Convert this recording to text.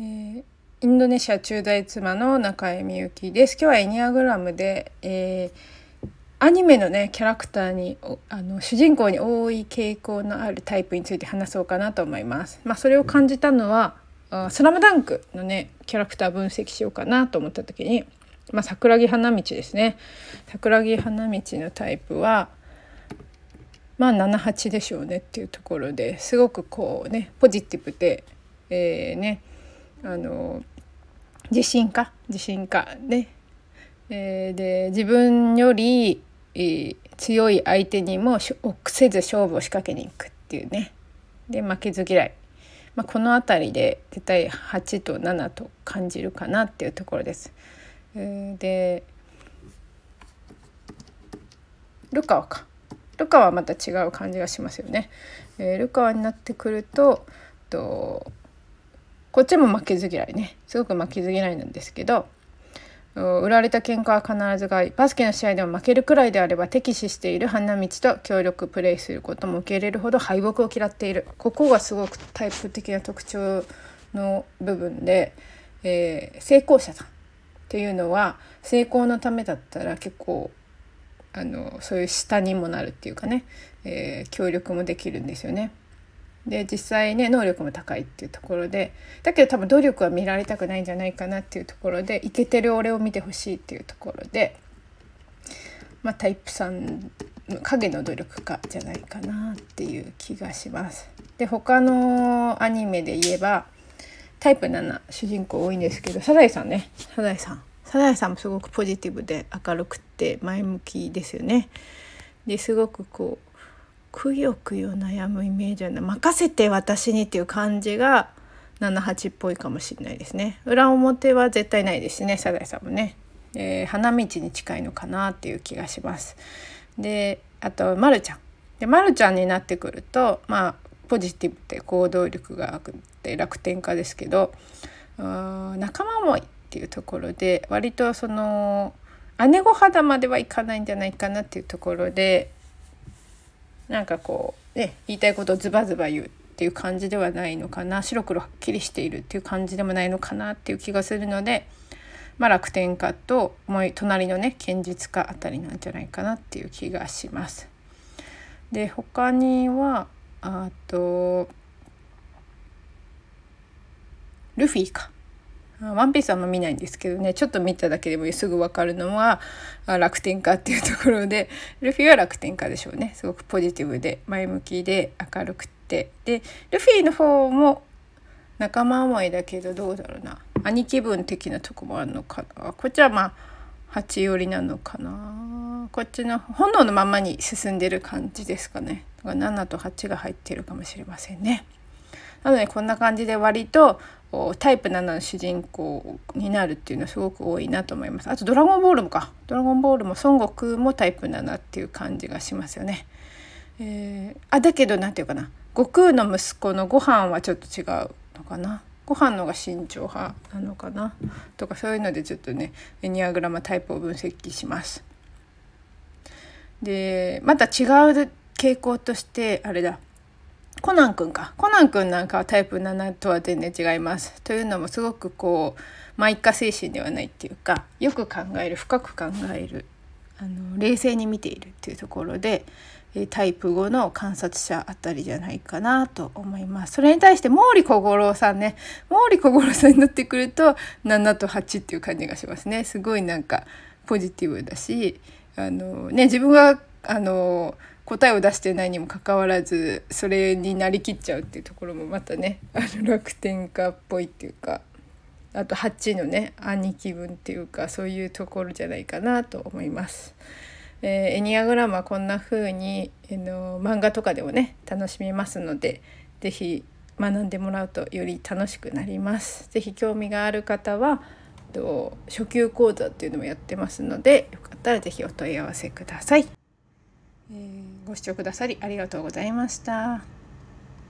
えー、インドネシア駐在妻の中江美幸です。今日はエニアグラムで、えー、アニメのねキャラクターにあの主人公に多い傾向のあるタイプについて話そうかなと思います。まあ、それを感じたのは「スラムダンクのねキャラクター分析しようかなと思った時に、まあ、桜木花道ですね。桜木花道のタイプはまあ78でしょうねっていうところですごくこうねポジティブで、えー、ねあの自信家？自信家。ね、えー、で自分より、えー、強い相手にも臆せず勝負を仕掛けに行くっていうね。で負けず嫌い、まあ、この辺りで絶対8と7と感じるかなっていうところです。えー、でルカワか。ルカはまた違う感じがしますよね。えー、ルカワになってくるととこっちも負けず嫌いねすごく負けず嫌いなんですけど売られた喧嘩は必ず買いバスケの試合でも負けるくらいであれば敵視している花道と協力プレーすることも受け入れるほど敗北を嫌っているここがすごくタイプ的な特徴の部分で、えー、成功者さんっていうのは成功のためだったら結構あのそういう下にもなるっていうかね、えー、協力もできるんですよね。で実際ね能力も高いっていうところでだけど多分努力は見られたくないんじゃないかなっていうところでイケてる俺を見てほしいっていうところで、まあ、タイプ3影の努力家じゃないかなっていう気がします。で他のアニメで言えばタイプ7主人公多いんですけどサザエさんねサザエさんサザエさんもすごくポジティブで明るくて前向きですよね。ですごくこうくよくよ悩むイメージはな任せて私にっていう感じが78っぽいかもしれないですね。裏表は絶対ないですね。サザエさんもね、えー、花道に近いのかなっていう気がします。であとまるちゃん。でまるちゃんになってくるとまあポジティブで行動力があって楽天家ですけど仲間思いっていうところで割とその姉御肌まではいかないんじゃないかなっていうところでなんかこうね言いたいことをズバズバ言うっていう感じではないのかな白黒はっきりしているっていう感じでもないのかなっていう気がするので、まあ、楽天家ともう隣のね堅実家あたりなんじゃないかなっていう気がします。で他にはあとルフィか。ワンピースあんま見ないんですけどねちょっと見ただけでもすぐ分かるのは楽天家っていうところで ルフィは楽天家でしょうね。すごくポジティブで前向きで明るくて。でルフィの方も仲間思いだけどどうだろうな。兄貴分的なとこもあるのかな。こっちはまあ8寄りなのかな。こっちの炎のままに進んでる感じですかね。7と8が入ってるかもしれませんね。なのでこんな感じで割とタイプ7の主人公になるっていうのはすごく多いなと思います。あと「ドラゴンボール」もか「ドラゴンボール」も孫悟空もタイプ7っていう感じがしますよね。えー、あだけど何て言うかな。悟空の息子のご飯はちょっと違うのかな。ご飯のが慎重派なのかな。とかそういうのでちょっとねエニアグラマタイプを分析します。でまた違う傾向としてあれだ。コナン君かコナン君なんかはタイプ7とは全然違います。というのもすごくこうまあ一家精神ではないっていうかよく考える深く考えるあの冷静に見ているっていうところでタイプ5の観察者あたりじゃないかなと思います。それに対して毛利小五郎さんね毛利小五郎さんになってくると7と8っていう感じがしますね。すごいなんかポジティブだしあのね自分があの答えを出してないにもかかわらずそれになりきっちゃうっていうところもまたねあの楽天家っぽいっていうかあと8のね兄貴分っていうかそういうところじゃないかなと思います。えー、エニアグラムはこんな風に、えー、の漫画とかでもね楽しめますので是非学んでもらうとより楽しくなります。是非興味がある方はと初級講座っていうのもやってますのでよかったら是非お問い合わせください。ご視聴くださりありがとうございました。